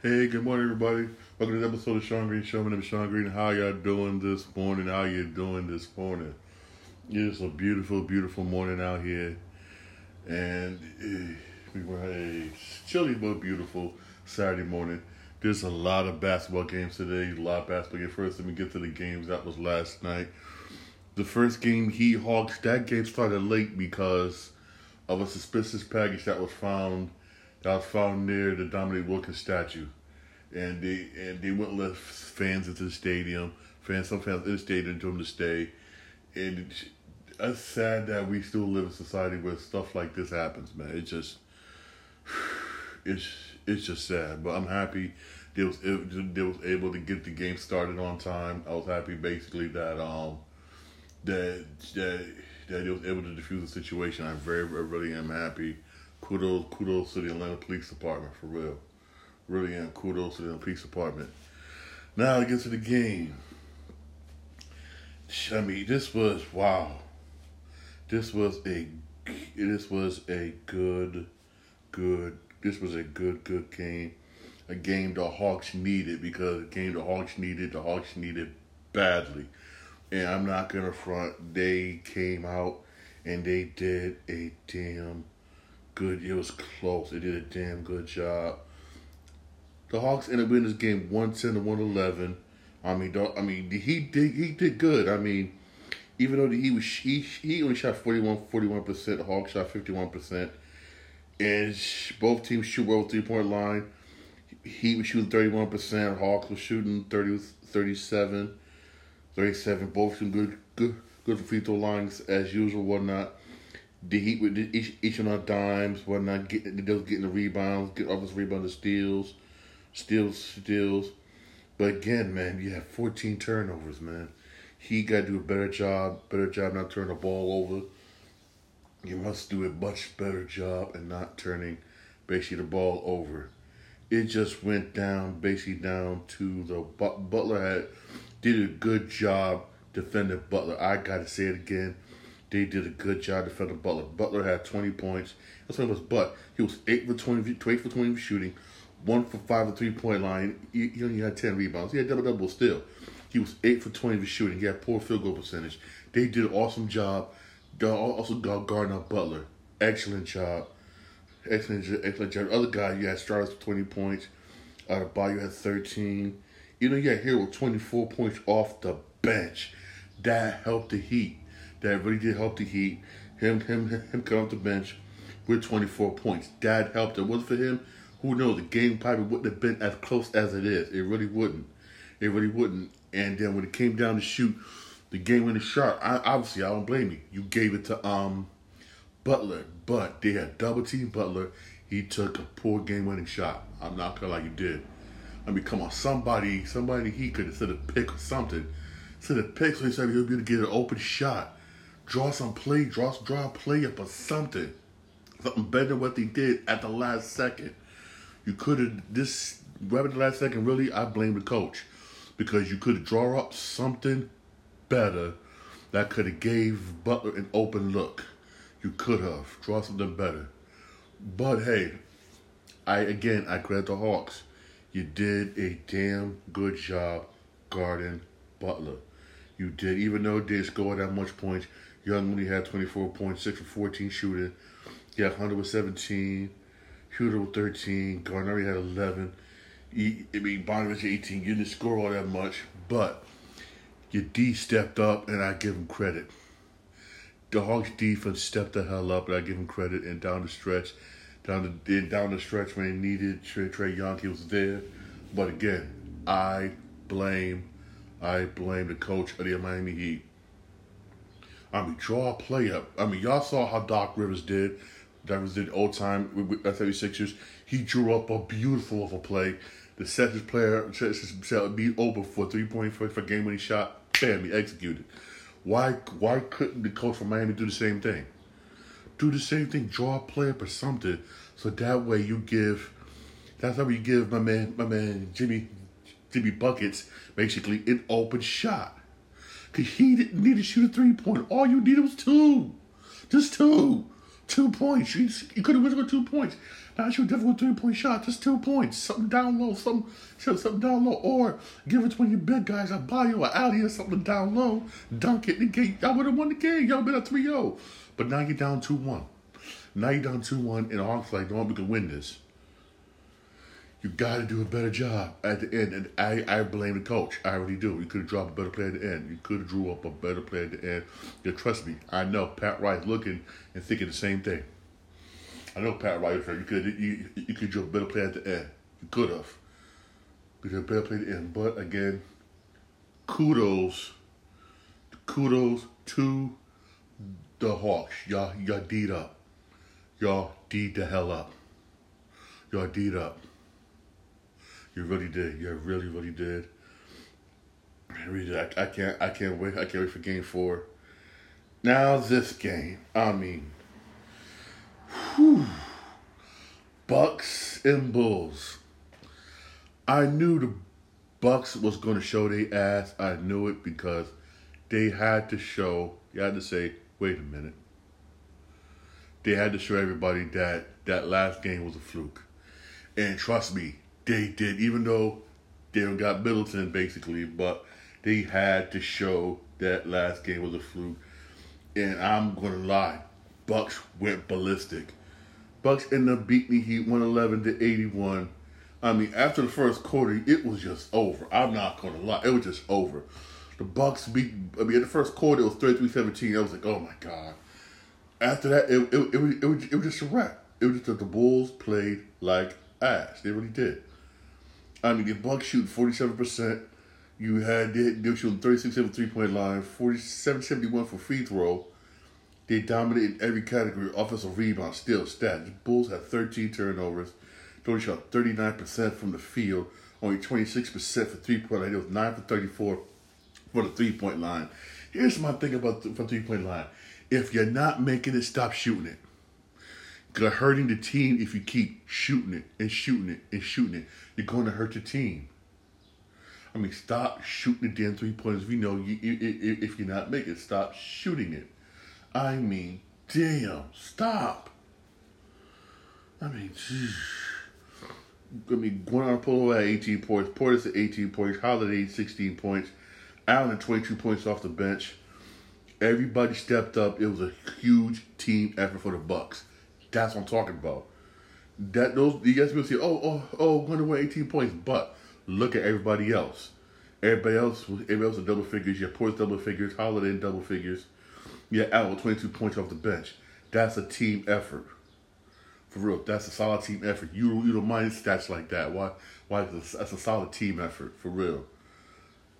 Hey, good morning, everybody. Welcome to the episode of Shawn Green Show. My name is Shawn Green. How y'all doing this morning? How you doing this morning? It's a beautiful, beautiful morning out here, and eh, we were a chilly but beautiful Saturday morning. There's a lot of basketball games today. A lot of basketball games. First, let me get to the games. That was last night. The first game, Heat Hawks. That game started late because of a suspicious package that was found that was found near the Dominique Wilkins statue, and they and they wouldn't let fans into the stadium. Fans, some fans in the stadium told them to stay, and it's, it's sad that we still live in a society where stuff like this happens, man. It just it's it's just sad, but I'm happy they was they was able to get the game started on time. I was happy basically that um that that that they was able to defuse the situation. I very, very really am happy kudos, kudos to the Atlanta Police Department for real. Really am. Kudos to the Police Department. Now to get to the game. I mean, this was wow. This was a this was a good, good. This was a good, good game. A game the Hawks needed because a game the Hawks needed. The Hawks needed badly. And I'm not gonna front. They came out and they did a damn good. It was close. They did a damn good job. The Hawks ended up winning this game one ten to one eleven. I mean, I mean, he did he did good. I mean, even though he was he he only shot 41 percent, Hawks shot fifty one percent, and both teams shoot well three point line. He was shooting thirty one percent. Hawks was shooting 30, 37, 37. Both shooting good good good free throw lines as usual, whatnot the Heat with each each on our dimes, whatnot, they was getting the rebounds, get offensive rebounds, steals, steals, steals. But again, man, you have 14 turnovers, man. He got to do a better job, better job not turning the ball over. You must do a much better job and not turning basically the ball over. It just went down, basically down to the Butler had did a good job defending Butler. I got to say it again they did a good job defending Butler. Butler had 20 points. That's what it was, but he was 8 for 20, 8 for 20 shooting, 1 for 5 at three point line. He, he only had 10 rebounds. He had double double still. He was 8 for 20 for shooting. He had poor field goal percentage. They did an awesome job. Also, guarding up Butler. Excellent job. Excellent, excellent job. The other guy, you had Stars for 20 points. Uh, Bayou had 13. You know, you had with 24 points off the bench. That helped the Heat that really did help the Heat. Him, him, him come off the bench with 24 points. Dad helped. It was for him. Who knows? The game probably wouldn't have been as close as it is. It really wouldn't. It really wouldn't. And then when it came down to shoot, the game winning shot. I, obviously, I don't blame you. You gave it to um Butler, but they had double team Butler. He took a poor game winning shot. I'm not gonna lie, you did. I mean, come on, somebody, somebody he could have said a pick or something. Said a pick so he said he'll be able to get an open shot draw some play, draw, draw a play up or something. Something better than what they did at the last second. You could have, this, right at the last second, really, I blame the coach. Because you could have draw up something better that could have gave Butler an open look. You could have. Draw something better. But hey, I again I credit the Hawks. You did a damn good job guarding Butler. You did, even though they scored that much points, Young only had 24 points, 6 for 14 shooting. Had Hunter with 17, Huerter with 13, Gallinari had 11. He, I mean, Bogdanovich 18. You didn't score all that much, but your D stepped up, and I give him credit. The Hawks defense stepped the hell up, and I give him credit. And down the stretch, down the down the stretch when he needed Trey, Young, he was there. But again, I blame, I blame the coach of the Miami Heat I mean, draw a play up. I mean, y'all saw how Doc Rivers did. Doc Rivers did old time with, with 36ers. He drew up a beautiful of a play. The Celtics player said be open for three point for, for game winning shot. Bam, he executed. Why why couldn't the coach from Miami do the same thing? Do the same thing. Draw a play up or something. So that way you give. That's how you give my man my man Jimmy Jimmy buckets basically an open shot. He didn't need to shoot a three point. All you needed was two. Just two. Two points. You, you could have went with two points. Now shoot different with three point shot. Just two points. Something down low. Some something down low. Or give it to one of your big guys. A buy you an alley or something down low. Dunk it the game. Y'all would have won the game. Y'all been up 3-0. But now you're down 2-1. Now you're down 2-1 and Hawks like, no, we can win this. You got to do a better job at the end. And I, I blame the coach. I already do. You could have dropped a better player at the end. You could have drew up a better player at the end. Yeah, trust me, I know Pat Wright looking and thinking the same thing. I know Pat Wright. You could you, you could draw a better player at the end. You could have. You could have better player at the end. But again, kudos, kudos to the Hawks. Y'all, y'all deed up. Y'all deed the hell up. Y'all deed up. You really did. You really, really did. I really did. I, I can't. I can't wait. I can't wait for Game Four. Now this game. I mean, whew, Bucks and Bulls. I knew the Bucks was going to show their ass. I knew it because they had to show. You had to say, wait a minute. They had to show everybody that that last game was a fluke. And trust me, they did, even though they got Middleton basically, but they had to show that last game was a fluke. And I'm gonna lie, Bucks went ballistic. Bucks ended up beating the Heat 111 to 81. I mean, after the first quarter, it was just over. I'm not gonna lie, it was just over. The Bucks beat. I mean, in the first quarter, it was 33-17. I was like, oh my god. After that, it it, it, was, it, was, it was just a wrap. It was just that the Bulls played like ass. They really did. I mean, the Bucks seven percent. You had were shooting thirty six from three point line, 47 71 for free throw. They dominated every category. Offensive rebound, still stats. Bulls had thirteen turnovers. They only shot thirty nine percent from the field. Only twenty six percent for three point line. It was nine for thirty four for the three point line. Here's my thing about the, three point line. If you're not making it, stop shooting it. You're hurting the team if you keep shooting it and shooting it and shooting it. You're going to hurt your team. I mean, stop shooting the damn three pointers. We know you, you, if you're not making stop shooting it. I mean, damn, stop. I mean, geez. I mean, Gwen Polo at 18 points, Portis at 18 points, Holiday 16 points, Allen at 22 points off the bench. Everybody stepped up. It was a huge team effort for the Bucks. That's what I'm talking about. That those you guys will see oh oh, oh, one to win 18 points, but look at everybody else. Everybody else, everybody else double figures. Your Portis double figures, Holiday in double figures. Yeah, Al with 22 points off the bench. That's a team effort. For real, that's a solid team effort. You you don't mind stats like that. Why? Why? That's a solid team effort for real.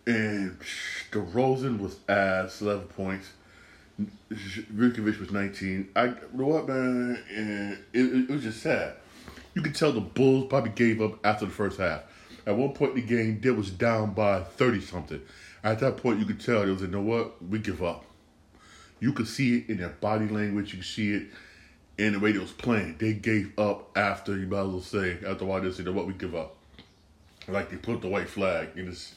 And DeRozan was ass, 11 points. Vucevic was 19. I you know what man, and it, it, was just sad. You could tell the Bulls probably gave up after the first half. At one point in the game, they was down by 30 something. At that point, you could tell they was you know what, we give up. You could see it in their body language. You could see it in the way they was playing. They gave up after, you might as well say, after why they said, you know what, we give up. Like they put the white flag. And it's,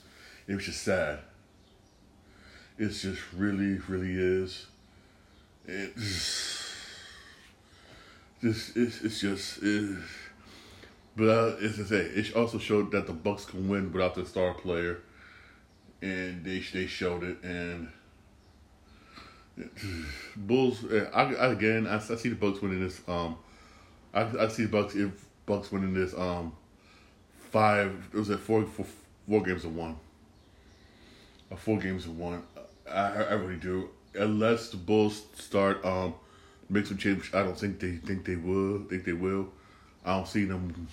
it was just sad. It's just really, really is. It's just, it's, it's just, it's, but as I say, it also showed that the Bucks can win without the star player, and they they showed it. And Bulls, I, I again, I, I, see the Bucks winning this. Um, I, I see the Bucks if Bucks winning this. Um, five. It was at four, four, four games of one. Uh, four games of one. I, I really do. Unless the Bulls start um make some changes, I don't think they think they will. Think they will. I don't see them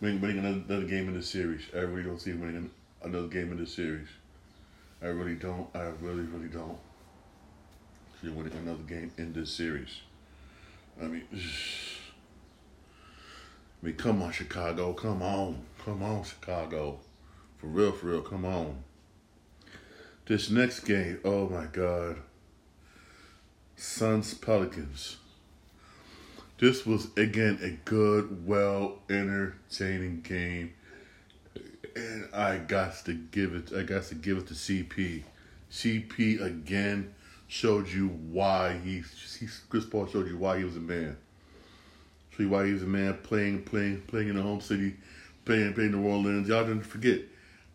winning, another, game in the series. I really don't see them winning another game in the series. I really don't. I really, really don't see winning another game in this series. I mean, I mean, come on, Chicago. Come on. Come on, Chicago. For real, for real. Come on. This next game, oh my God. Suns Pelicans. This was again a good, well entertaining game. And I got to give it I got to give it to CP. CP again showed you why he, he Chris Paul showed you why he was a man. Show you why he was a man playing, playing, playing in the home city, playing, playing New Orleans. Y'all didn't forget.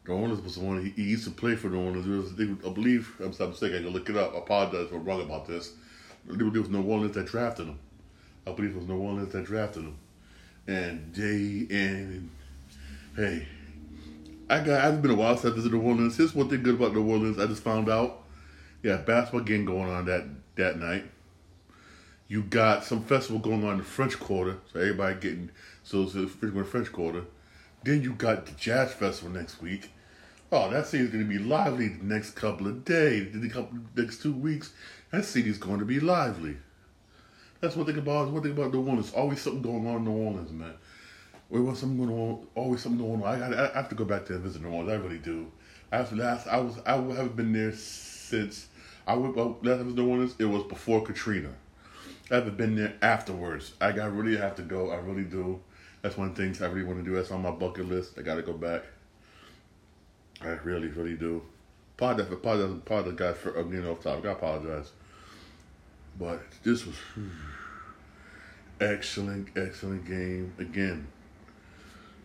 New Orleans was the one he, he used to play for New Orleans. Was, I believe I'm, mistaken. I can look it up. I apologize if I'm wrong about this. It was New Orleans that drafted him. I believe it was New Orleans that drafted him. And they and hey, I got. It's been a while since I visited New Orleans. Here's one thing good about New Orleans. I just found out. Yeah, basketball game going on that that night. You got some festival going on in the French Quarter, so everybody getting so it's the French Quarter. Then you got the Jazz Festival next week. Oh, that city's going to be lively the next couple of days, the couple next two weeks. That city's going to be lively. That's one thing about one thing about New Orleans. Always something going on in New Orleans, man. Always something going on. Always something going on. I, I, I have to go back there and visit New Orleans. I really do. After last, I was I haven't been there since I went. Well, last time was New Orleans, it was before Katrina. I haven't been there afterwards. I got really have to go. I really do. That's one of the things I really want to do. That's on my bucket list. I got to go back. I really, really do. For apologize, apologize guys for uh, getting off topic. I apologize. But this was excellent, excellent game again.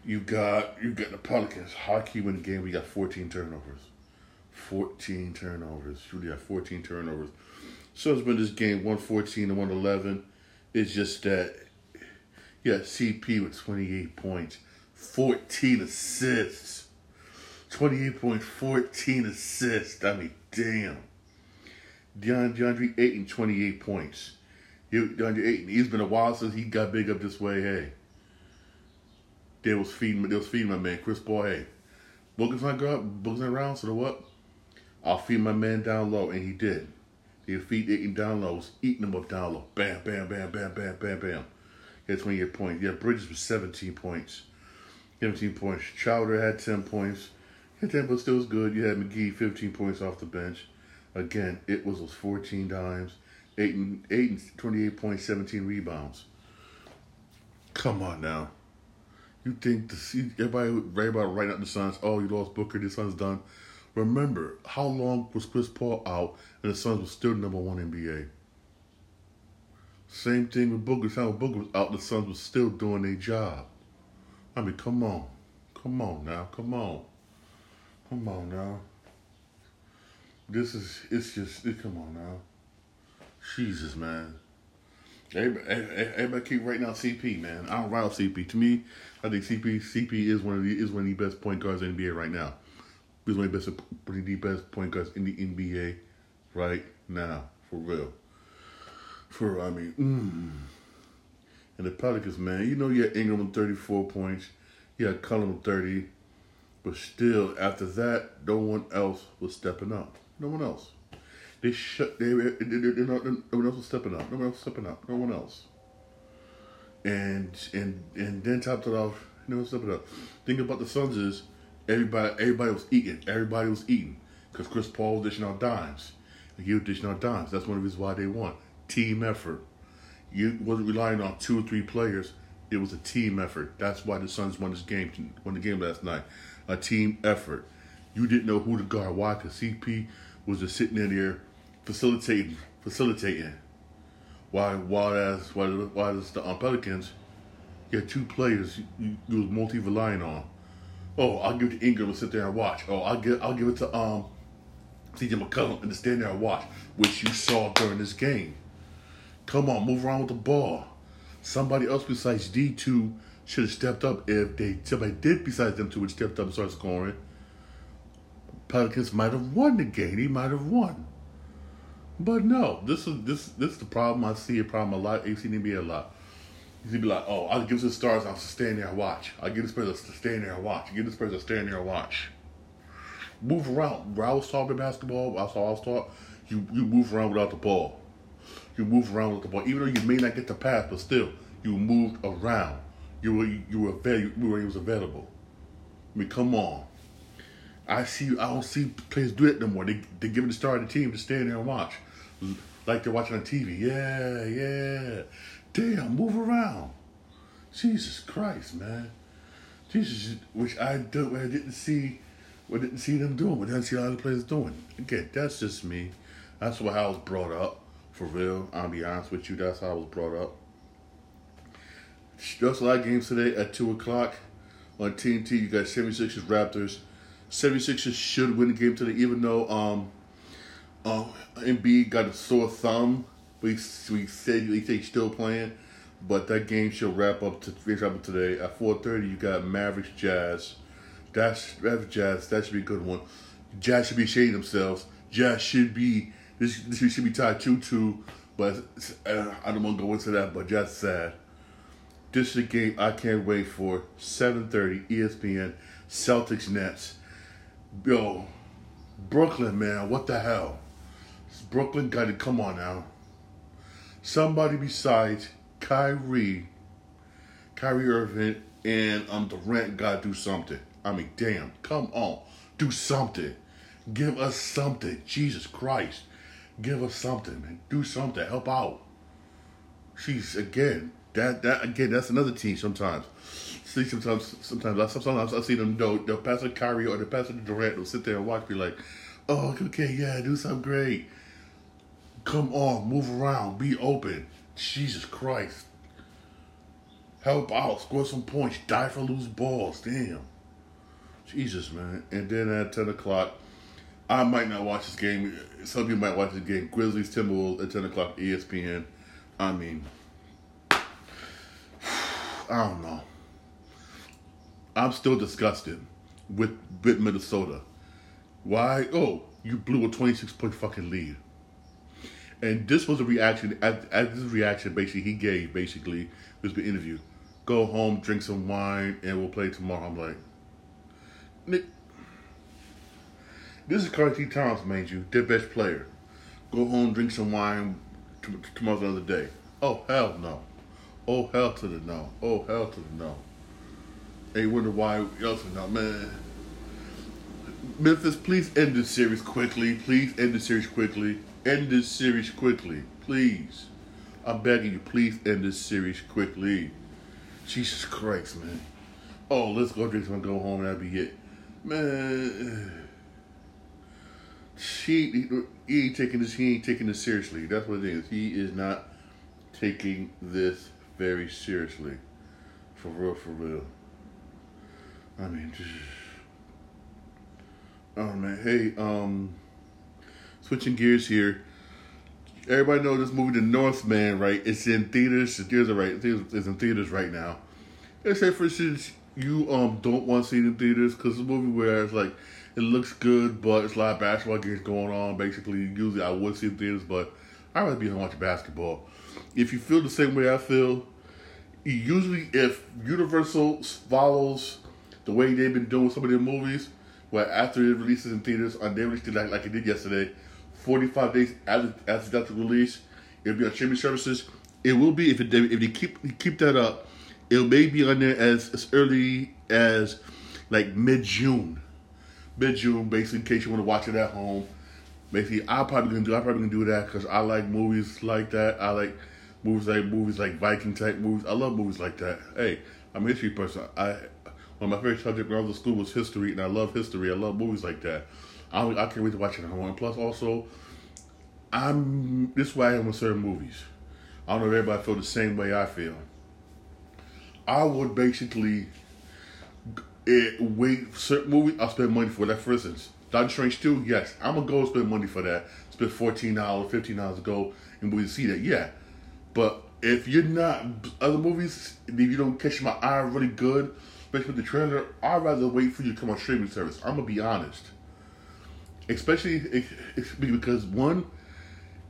You got you got the Pelicans. Hockey win the game. We got 14 turnovers. 14 turnovers. We got 14 turnovers. So it's been this game 114 to 111. It's just that yeah, CP with 28 points, 14 assists. 28 points, 14 assists. I mean, damn. DeAndre, DeAndre Ayton, 28 points. DeAndre Ayton, he's been a while since he got big up this way. Hey, they was feeding, they was feeding my man Chris Paul. Hey, Booker's not good, Booker's not around. So the what? I'll feed my man down low, and he did. He feed Ayton down low, was eating him up down low. Bam, bam, bam, bam, bam, bam, bam. He had 28 points. Yeah, Bridges was 17 points. 17 points. Crowder had 10 points. 10, but still was good. You had McGee 15 points off the bench. Again, it was those 14 dimes. Ayton 28 points, 17 rebounds. Come on now. You think the everybody right about writing out the Suns? Oh, you lost Booker. The Suns done. Remember how long was Chris Paul out, and the Suns was still number one NBA. Same thing with Booker. Time Booker was out, the Suns was still doing their job. I mean, come on, come on now, come on, come on now. This is it's just it, come on now. Jesus, man. Everybody, everybody keep writing out CP, man. I don't out CP. To me, I think CP CP is one of the is one of the best point guards in the NBA right now. He's one of the best one of the best point guards in the NBA right now, for real. For I mean, mm. and the Pelicans, man, you know you had Ingram with thirty four points, you had Cullen with thirty, but still after that, no one else was stepping up. No one else. They shut. They they're not. No one else was stepping up. No one else was stepping up. No one else. And and and then topped it off. No one stepping up. Think about the Suns is everybody. Everybody was eating. Everybody was eating because Chris Paul was dishing out dimes. He was dishing out dimes. That's one of the reasons why they won. Team effort. You wasn't relying on two or three players. It was a team effort. That's why the Suns won this game. Won the game last night. A team effort. You didn't know who to guard. Why? Because CP was just sitting in there facilitating, facilitating. Why, while as while as the um, Pelicans, you had two players you, you was multi relying on. Oh, I'll give it to Ingram to sit there and watch. Oh, I'll give I'll give it to um CJ McCollum and to stand there and watch, which you saw during this game. Come on, move around with the ball. Somebody else besides D two should have stepped up if they somebody did besides them two would stepped up and started scoring. Pelicans might have won the game. He might have won. But no, this is this this is the problem. I see a problem a lot. I've NBA a lot. You be like, oh, I'll give this stars. I'll stand there and watch. I'll give this person to stand there and watch. I'll give this person to stand there and watch. Move around. Where I was talking basketball, I saw I was taught. You you move around without the ball. You move around with the ball, even though you may not get the pass, but still you moved around. You were you were available. Was available. I mean, come on. I see. I don't see players do it no more. They they give it the star of the team to stand there and watch, like they're watching on TV. Yeah, yeah. Damn, move around. Jesus Christ, man. Jesus, which I don't. I didn't see, I didn't see them doing, but I didn't see other players doing. Again, that's just me. That's what I was brought up. For real, I'll be honest with you. That's how I was brought up. Just a lot of games today at 2 o'clock on TNT. You got 76ers Raptors. 76ers should win the game today, even though um, uh, Embiid got a sore thumb. We, we said he's still playing. But that game should wrap up to wrap up today at four thirty. You got Mavericks Jazz. That's Mavericks Jazz. That should be a good one. Jazz should be ashamed themselves. Jazz should be this. This should be tied two two. But uh, I don't want to go into that. But Jazz sad. This is a game I can't wait for. Seven thirty ESPN. Celtics Nets. Yo, Brooklyn man, what the hell? Brooklyn got to come on now. Somebody besides Kyrie, Kyrie Irving, and um Durant got to do something. I mean, damn, come on, do something. Give us something. Jesus Christ, give us something, man. Do something. Help out. She's again. That that again. That's another team. Sometimes, see, sometimes, sometimes, sometimes I see them. They'll, they'll pass a Kyrie or they'll pass to Durant. They'll sit there and watch. Be like, oh, okay, yeah, do something great. Come on, move around, be open. Jesus Christ. Help out, score some points, die for loose balls. Damn. Jesus, man. And then at 10 o'clock, I might not watch this game. Some of you might watch this game. Grizzlies Timberwolves at 10 o'clock, ESPN. I mean, I don't know. I'm still disgusted with, with Minnesota. Why? Oh, you blew a 26 point fucking lead. And this was a reaction. At, this reaction, basically, he gave basically this the interview. Go home, drink some wine, and we'll play tomorrow. I'm like, Nick, this is Karl-Anthony Towns, mind you, their best player. Go home, drink some wine. Tomorrow's another day. Oh hell no. Oh hell to the no. Oh hell to the no. Hey, wonder why else no man. Memphis, please end this series quickly. Please end this series quickly end this series quickly, please. I'm begging you, please end this series quickly. Jesus Christ, man. Oh, let's go drink some and go home and that'll be it. Man, she, he ain't taking this, he ain't taking this seriously. That's what it is. He is not taking this very seriously. For real, for real. I mean, just, oh man, hey, um, switching gears here. Everybody know this movie, The Northman, right? It's in theaters. The theaters are right. It's in theaters right now. Say, for instance, you um don't want to see it in theaters because it's a movie where it's like it looks good, but it's a lot of basketball games going on. Basically, usually I would see it in theaters, but I'd rather be home watching basketball. If you feel the same way I feel, usually if Universal follows the way they've been doing some of their movies, where after it releases in theaters, on they released it like, like it did yesterday, 45 days after, after release. It'll be on streaming services. It will be if it, if they keep keep that up. It may be on there as, as early as like mid June, mid June. Basically, in case you want to watch it at home. Basically, I probably gonna do. I probably gonna do that because I like movies like that. I like movies like movies like Viking type movies. I love movies like that. Hey, I'm a history person. I one of my favorite subject when I was in school was history, and I love history. I love movies like that. I, I can't wait to watch it home. And plus, also, I'm this way I am with certain movies. I don't know if everybody feel the same way I feel. I would basically it, wait certain movies. I'll spend money for that. For instance, Doctor Strange two. Yes, I'm gonna go spend money for that. Spend fourteen dollars, fifteen dollars to go and we see that. Yeah, but if you're not other movies, if you don't catch my eye really good, especially with the trailer, I'd rather wait for you to come on streaming service. I'm gonna be honest especially because one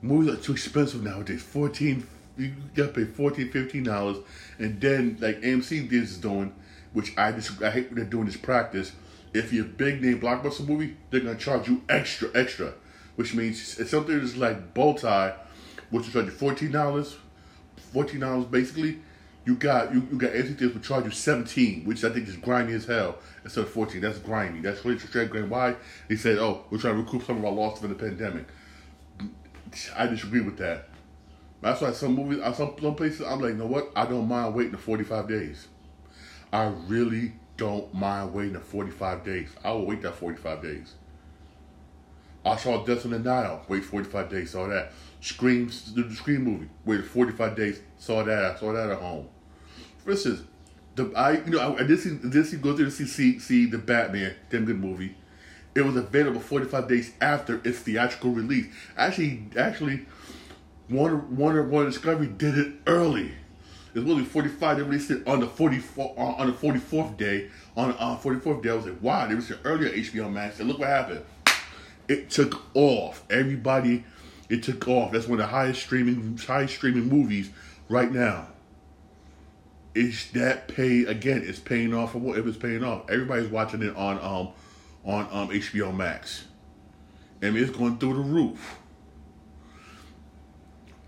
movies are too expensive nowadays 14 you gotta pay 14 15 dollars and then like amc is doing which i just i hate they're doing this practice if you're a big name blockbuster movie they're gonna charge you extra extra which means it's something that's like bow tie which will charge you 14 dollars 14 dollars basically you got you, you got theaters will charge you 17 which i think is grimy as hell instead of 14. That's grimy. That's really straight. Why? He said, oh, we're trying to recoup some of our losses in the pandemic. I disagree with that. That's why some movies, some, some places, I'm like, you know what? I don't mind waiting the 45 days. I really don't mind waiting the 45 days. I will wait that 45 days. I saw Death on the Nile. Wait 45 days. Saw that. Scream, the Scream movie. Waited 45 days. Saw that. I saw that at home. For instance, the I you know I, I did see did see go through to see see, see the Batman damn good movie. It was available 45 days after its theatrical release. Actually, actually, Warner Warner Warner Discovery did it early. It was really 45. They released it on the 44 on the 44th day. On the uh, 44th day, I was like, wow, they released it earlier HBO Max. And look what happened. It took off. Everybody, it took off. That's one of the highest streaming highest streaming movies right now. Is that pay again? It's paying off what? If it's paying off, everybody's watching it on um on um HBO Max. Mean, it's going through the roof.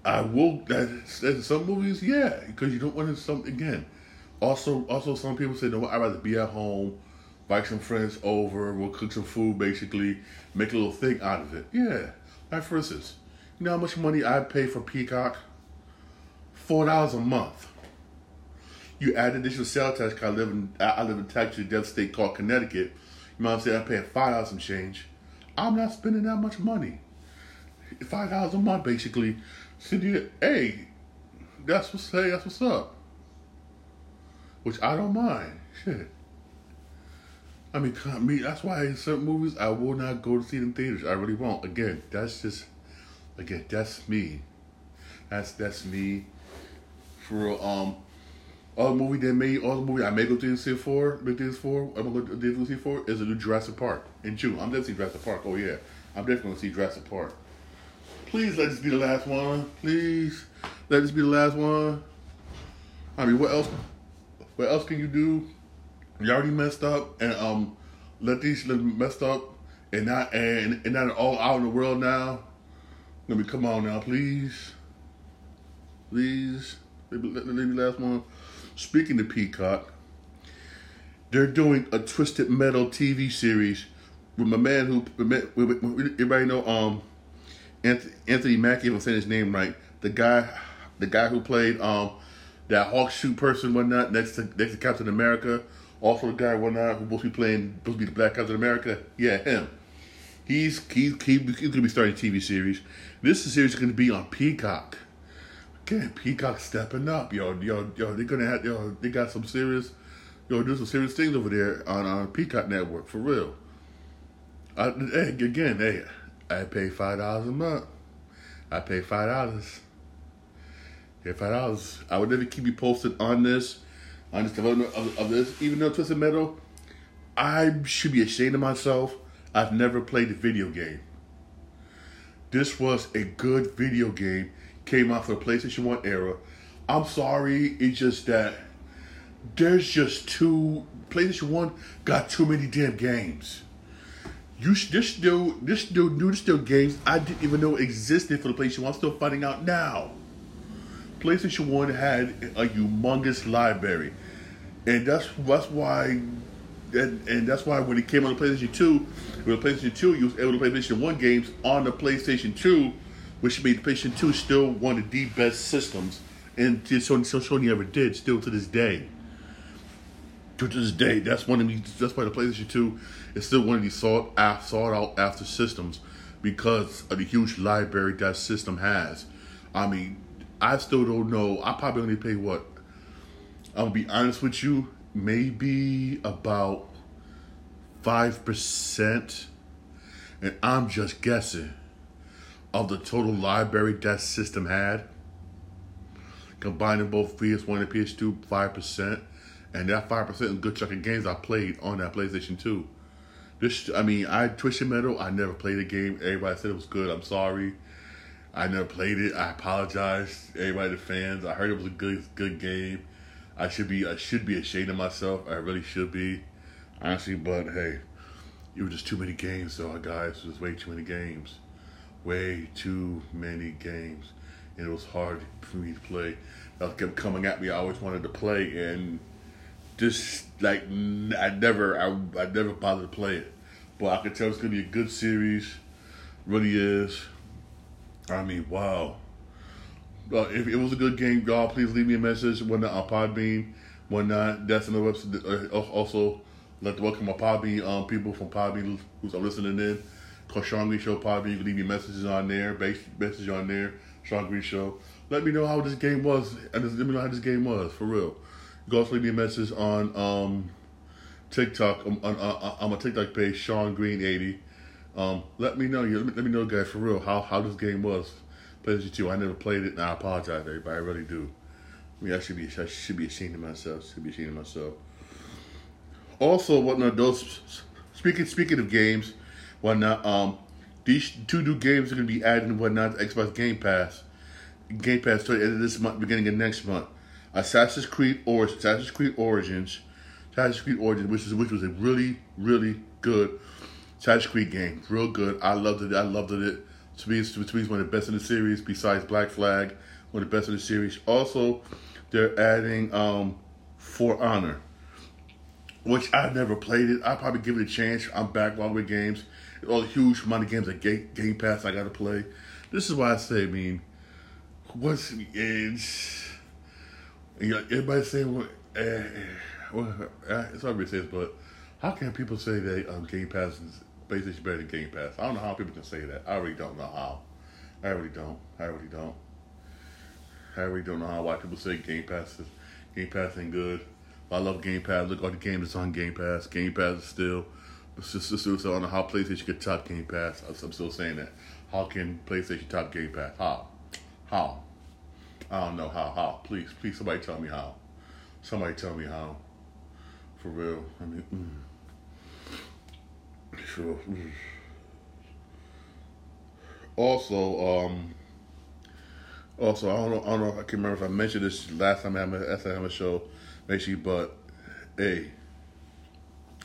I will. That some movies, yeah, because you don't want to some again. Also, also some people say, no, I'd rather be at home, invite some friends over, we'll cook some food, basically, make a little thing out of it. Yeah, like for instance, you know how much money I pay for Peacock? Four dollars a month. You add additional sales tax. I live in I live in tax death state called Connecticut. You know what I'm saying? I'm paying five dollars some change. I'm not spending that much money. Five dollars a month, basically. So you, hey, that's what's hey, that's what's up. Which I don't mind. Shit. I mean, mean, that's why in certain movies I will not go to see them theaters. I really won't. Again, that's just, again, that's me. That's that's me. For um, the movie that made, the movie I may go to see for, make this for, I'm gonna go to see for is a new Jurassic Park in June. I'm definitely Jurassic Park. Oh yeah, I'm definitely gonna see Jurassic Park. Please let this be the last one. Please let this be the last one. I mean, what else? What else can you do? You already messed up, and um, let these messed up, and not and and not all out in the world now. Let me come on now, please, please. Let let me last one. Speaking to Peacock, they're doing a Twisted Metal TV series with my man who everybody know um Anthony Mackie, if I'm saying his name right, the guy, the guy who played um that hawk shoot person, whatnot, next to next to Captain America, also the guy whatnot who's supposed to be playing supposed to be the Black Captain America. Yeah, him. He's he's he's gonna be starting a TV series. This series is gonna be on Peacock. Again, Peacock stepping up, yo, yo, yo. They're gonna have yo. They got some serious, yo. Do some serious things over there on on Peacock Network for real. I, hey, again, hey, I pay five dollars a month. I pay five dollars. Pay five dollars. I would never keep you posted on this, on this development of, of this. Even though Twisted Metal, I should be ashamed of myself. I've never played a video game. This was a good video game. Came out for the PlayStation One era. I'm sorry, it's just that there's just too PlayStation One got too many damn games. You this still this still new this still games I didn't even know existed for the PlayStation One. I'm still finding out now. PlayStation One had a humongous library, and that's that's why, and, and that's why when it came on the PlayStation Two, with the PlayStation Two, you was able to play PlayStation One games on the PlayStation Two, which made the PlayStation Two still one of the best systems, and Sony, Sony ever did still to this day to this day, that's one of these. That's why the PlayStation Two is still one of these sought after, sought out after systems because of the huge library that system has. I mean, I still don't know. I probably only pay what. I'll be honest with you, maybe about five percent, and I'm just guessing of the total library that system had. Combining both PS1 and PS2, five percent and that five percent is good chunk of games I played on that PlayStation Two. This, I mean, I Twisted Metal. I never played the game. Everybody said it was good. I'm sorry. I never played it. I apologize, everybody, the fans. I heard it was a good, good game. I should be, I should be ashamed of myself. I really should be, honestly. But hey, it was just too many games, though, guys. It was way too many games, way too many games, and it was hard for me to play. That kept coming at me. I always wanted to play, and just like I never, I, I never bothered to play it, but I could tell it's gonna be a good series. Really is. I mean, wow. Uh, if it was a good game, y'all please leave me a message. When not on Podbean, when not, that's another website. Uh, also, let to welcome my Podbean um, people from Podbean who's listening in. called Shawn Green Show Pod. You can leave your messages on there, base message on there, Shawn Green Show. Let me know how this game was, and let me know how this game was for real. You me a message on um, TikTok. On, on, on my TikTok page, Shawn Green eighty. Um, let me know. Let me, let me know, guys, for real, how how this game was. PlayStation Two. I never played it, and I apologize, everybody. I really do. I mean, I should be I should be ashamed of myself. Should be ashamed of myself. Also, whatnot those speaking speaking of games, whatnot. Um, these two new games are gonna be added and whatnot Xbox Game Pass. Game Pass of this month, beginning of next month. Assassin's Creed or Assassin's Creed Origins, Assassin's Creed Origins, which is which was a really really good Assassin's Creed game, real good. I loved it. I loved it. To me, to me, it's one of the best in the series. Besides Black Flag, one of the best in the series. Also, they're adding um, For Honor, which I've never played it. I'll probably give it a chance. I'm backlog with games. All the huge amount of games that Game, Game Pass I got to play. This is why I say, I mean, what's it's you know, everybody saying what eh, well, eh, it's say this, but how can people say that um, Game Pass is basically better than Game Pass? I don't know how people can say that. I really don't know how. I really don't. I really don't. I really don't know how why people say Game Pass is Game Pass ain't good. I love Game Pass. Look all the games that's on Game Pass. Game Pass is still. It's just, it's I don't know how PlayStation could top Game Pass. I'm still saying that. How can PlayStation top Game Pass? How? How? I don't know how. How? Please, please, somebody tell me how. Somebody tell me how. For real. I mean, mm. sure. Also, um, also I don't know. I don't know. I can't remember if I mentioned this last time I had a, I had a show, basically. But hey,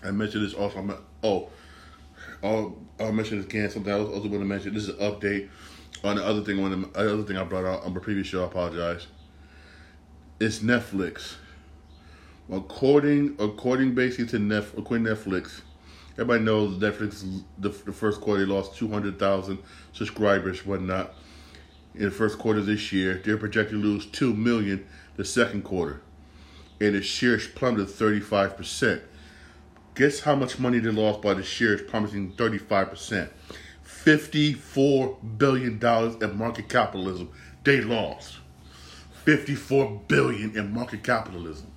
I mentioned this also. I'm, oh, I'll, I'll mention this again. Something I was also going to mention. This is an update on the other thing. When the other thing I brought out on the previous show, I apologize. It's Netflix. According according basically to Netflix, according Netflix, everybody knows Netflix the, the first quarter they lost two hundred thousand subscribers, whatnot. In the first quarter this year, they're projected to lose two million the second quarter, and its shares plummeted thirty five percent. Guess how much money they lost by the shares promising thirty five percent? Fifty four billion dollars in market capitalism they lost. Fifty four billion in market capitalism.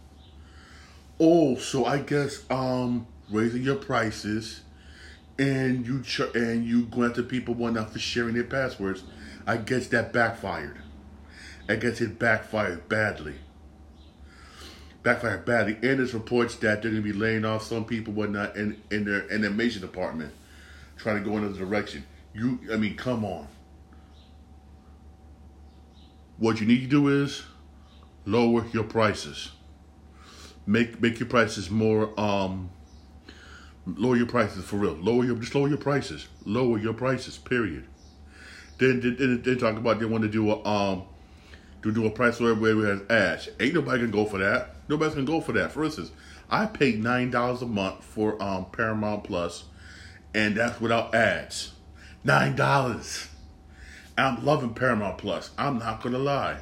Oh, so I guess um raising your prices and you ch- and you going after people one out for sharing their passwords, I guess that backfired. I guess it backfired badly. Backfired badly. And there's reports that they're gonna be laying off some people whatnot in, in their animation department, trying to go in another direction. You I mean, come on. What you need to do is lower your prices make make your prices more um lower your prices for real lower your just lower your prices lower your prices period then then talk about they want to do a um to do a price where it has ads ain't nobody gonna go for that nobody's gonna go for that for instance i paid nine dollars a month for um paramount plus and that's without ads nine dollars i'm loving paramount plus i'm not gonna lie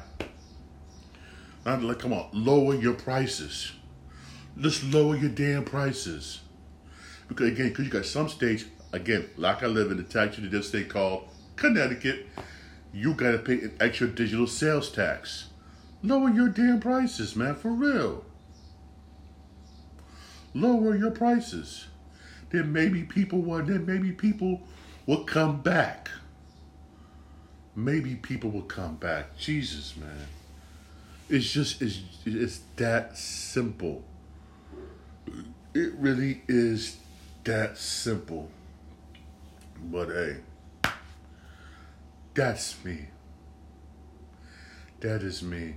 I'm like, come on, lower your prices. Just lower your damn prices. Because again, because you got some states, again, like I live in the tax to this state called Connecticut, you gotta pay an extra digital sales tax. Lower your damn prices, man, for real. Lower your prices. Then maybe people will then maybe people will come back. Maybe people will come back. Jesus, man. It's just it's it's that simple. It really is that simple. But hey, that's me. That is me.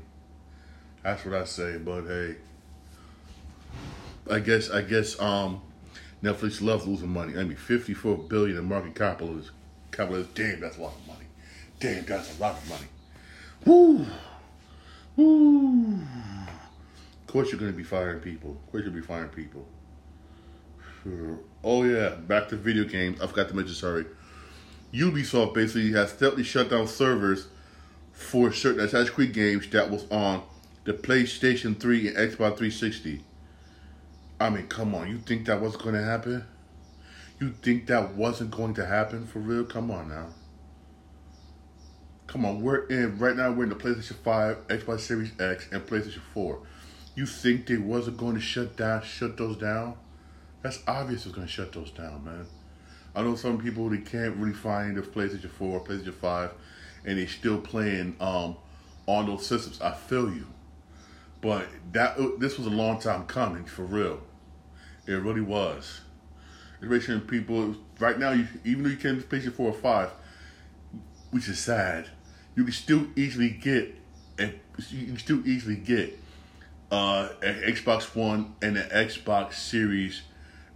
That's what I say, but hey. I guess I guess um Netflix loves losing money. I mean 54 billion in market capitalism. Capitalism, damn that's a lot of money. Damn that's a lot of money. Woo! Woo! Of course you're gonna be firing people. Of course you'll be firing people. Oh yeah, back to video games. I forgot to mention. Sorry, Ubisoft basically has steadily shut down servers for certain Assassin's Creed games that was on the PlayStation 3 and Xbox 360. I mean, come on, you think that was going to happen? You think that wasn't going to happen for real? Come on now. Come on, we're in right now. We're in the PlayStation Five, Xbox Series X, and PlayStation Four. You think they wasn't going to shut down, shut those down? That's obvious. It's going to shut those down, man. I know some people they can't really find the PlayStation Four, PlayStation Five, and they still playing um, on those systems. I feel you, but that this was a long time coming for real. It really was. Generation people right now, you, even though you can't PlayStation Four or Five, which is sad, you can still easily get and you can still easily get uh, an Xbox One and an Xbox Series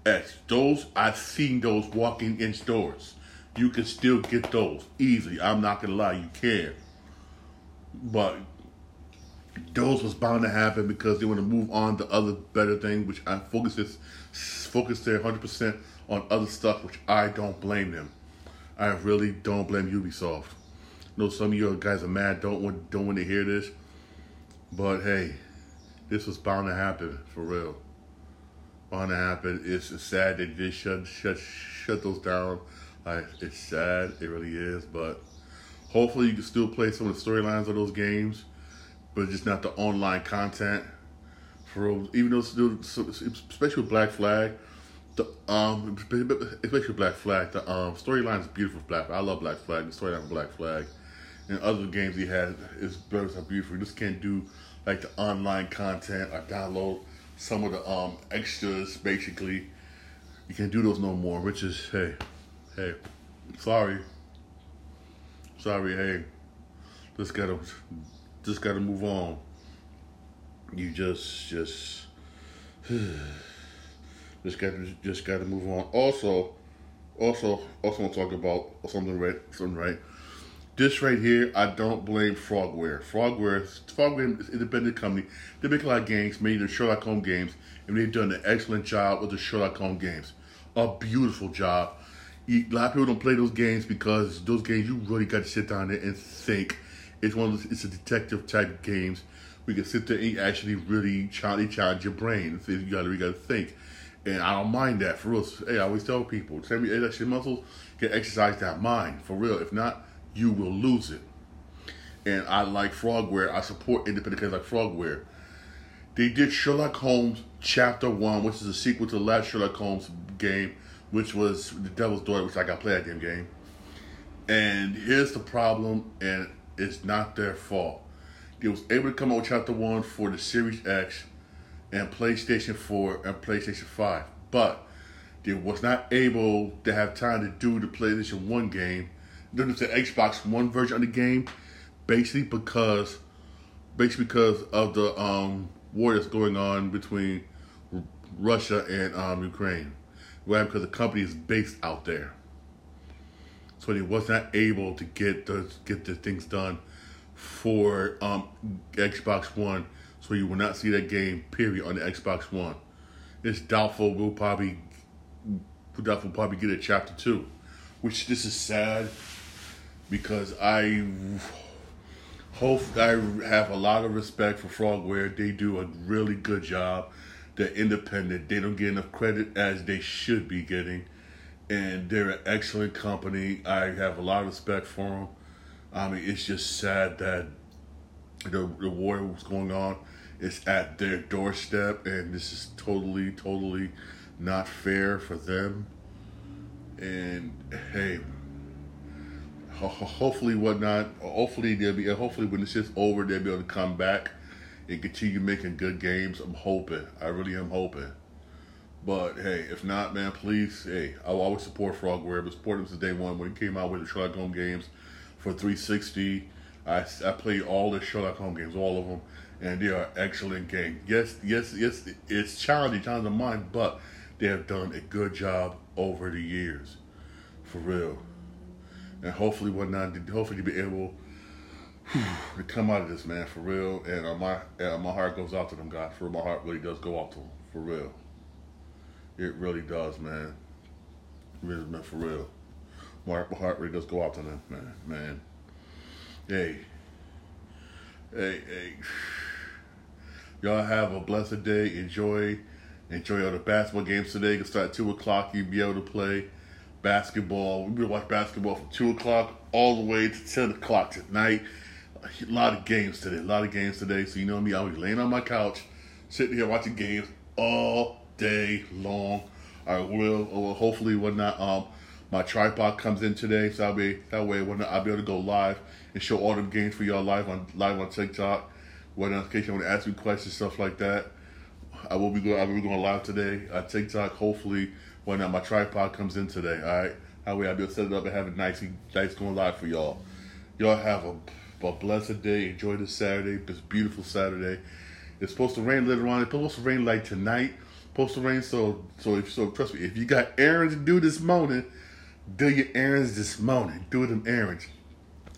X. Those I've seen those walking in stores. You can still get those easily. I'm not gonna lie, you can. But those was bound to happen because they want to move on to other better things, which I focus focus there 100 percent on other stuff, which I don't blame them. I really don't blame Ubisoft. I know some of you guys are mad, don't want don't want to hear this, but hey, this was bound to happen for real. Bound to happen. It's, it's sad they just shut shut shut those down. Like it's sad, it really is, but hopefully you can still play some of the storylines of those games, but just not the online content. For even though still, especially with Black Flag, the um especially Black Flag, the um storyline is beautiful. Black, flag I love Black Flag. The storyline of Black Flag, and other games he had is beautiful. You just can't do like the online content or download some of the um extras. Basically, you can't do those no more. Which is hey, hey, sorry, sorry, hey, just gotta just gotta move on. You just just. Just got to just got to move on. Also, also, also want to talk about something right, something right. This right here, I don't blame Frogware. Frogware, Frogware is an independent company. They make a lot of games, made the Sherlock Holmes games, and they've done an excellent job with the Sherlock Holmes games. A beautiful job. A lot of people don't play those games because those games you really got to sit down there and think. It's one of those, it's a detective type games. We can sit there and actually really challenge, challenge your brain. You got to, you got to think. And I don't mind that for real. Hey, I always tell people, tell me exercise muscles, get exercise that mind for real. If not, you will lose it. And I like Frogware. I support independent companies like Frogware. They did Sherlock Holmes Chapter One, which is a sequel to the last Sherlock Holmes game, which was The Devil's Daughter, which I got play that damn game. And here's the problem, and it's not their fault. They was able to come out with Chapter One for the Series X and PlayStation 4 and PlayStation 5. But they was not able to have time to do the PlayStation 1 game, the Xbox One version of the game, basically because basically because of the um, war that's going on between Russia and um, Ukraine. Why? Because the company is based out there. So they was not able to get the get the things done for um, Xbox One so you will not see that game, period, on the Xbox One. It's doubtful we'll probably doubtful probably get a chapter two. Which this is sad because I hope I have a lot of respect for Frogware. They do a really good job. They're independent. They don't get enough credit as they should be getting. And they're an excellent company. I have a lot of respect for them. I mean, it's just sad that the, the war was going on it's at their doorstep, and this is totally, totally not fair for them. And hey, ho- hopefully, whatnot. Hopefully, they'll be. Hopefully, when this is over, they'll be able to come back and continue making good games. I'm hoping. I really am hoping. But hey, if not, man, please, hey, I'll always support Frogware. But support them since day one when it came out with the Sherlock Holmes games for 360. I, I played all the Sherlock Holmes games, all of them and they are excellent games. Yes, yes, yes. It's challenging, challenging mind, but they have done a good job over the years, for real. And hopefully, what not, hopefully, be able to come out of this, man, for real. And uh, my uh, my heart goes out to them, guys. For real, my heart really does go out to them, for real. It really does, man. Really, man, for real. My heart rate does go out to them, man, man. Hey, hey, hey. Y'all have a blessed day. Enjoy Enjoy all the basketball games today. Can start at 2 o'clock. You'll be able to play basketball. We'll be watch basketball from 2 o'clock all the way to 10 o'clock tonight. A lot of games today. A lot of games today. So you know me, I'll be laying on my couch, sitting here watching games all day long. I will, or hopefully, when not, um, my tripod comes in today, so I'll be that way. When I'll be able to go live and show all the games for y'all live on live on TikTok. When in case you want to ask me questions, stuff like that. I will be going. I will be going live today on TikTok. Hopefully, when my tripod comes in today. All right. That way I'll be able to set it up and have it nice, nice going live for y'all. Y'all have a, a blessed day. Enjoy this Saturday, this beautiful Saturday. It's supposed to rain later on. It's supposed to rain like tonight. Supposed to rain. So, so if so, trust me. If you got errands to do this morning, do your errands this morning. Do them errands.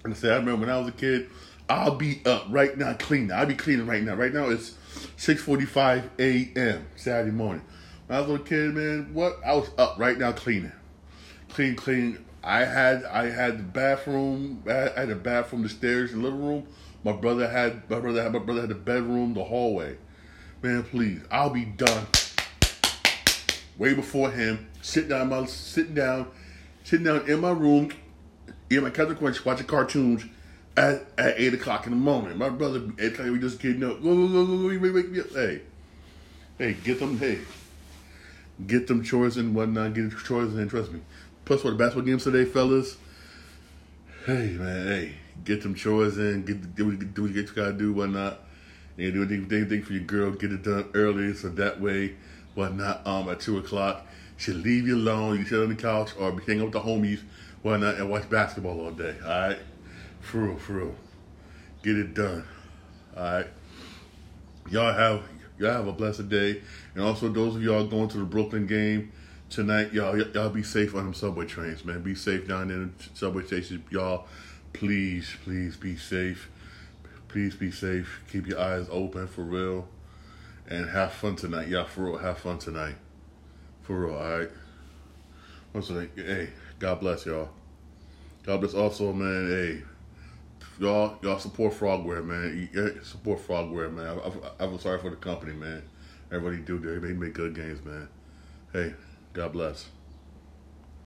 And I say, I remember when I was a kid. I'll be up right now cleaning. I'll be cleaning right now. Right now it's 6:45 a.m. Saturday morning. When I was a little kid, man, what I was up right now cleaning, clean, clean. I had I had the bathroom. I had the bathroom, the stairs, the living room. My brother had my brother had my brother had the bedroom, the hallway. Man, please, I'll be done way before him. Sit down, my sitting down, sitting down in my room, in my cousin couch, watching cartoons at, at eight o'clock in the morning. My brother, eight o'clock, we just getting up. Go, go, go, go, wake, wake, wake, Hey, hey, get them. Hey, get them chores and whatnot. Get chores and trust me. Plus, for the basketball games today, fellas. Hey, man, hey, get them chores in. Get do what, do what you gotta do, whatnot. And do anything, anything for your girl. Get it done early, so that way, whatnot. Um, at two o'clock, she'll leave you alone. You sit on the couch or be hanging with the homies, whatnot, and watch basketball all day. All right. For real, for real. Get it done. All right. Y'all have y'all have a blessed day, and also those of y'all going to the Brooklyn game tonight, y'all y'all be safe on them subway trains, man. Be safe down in the subway stations, y'all. Please, please be safe. Please be safe. Keep your eyes open for real, and have fun tonight, y'all. For real, have fun tonight. For real, all right. What's the Hey, God bless y'all. God bless also, man. Hey y'all y'all support Frogware, man. Support Frogware, man. I, I, I'm sorry for the company, man. Everybody do. They make good games, man. Hey, God bless.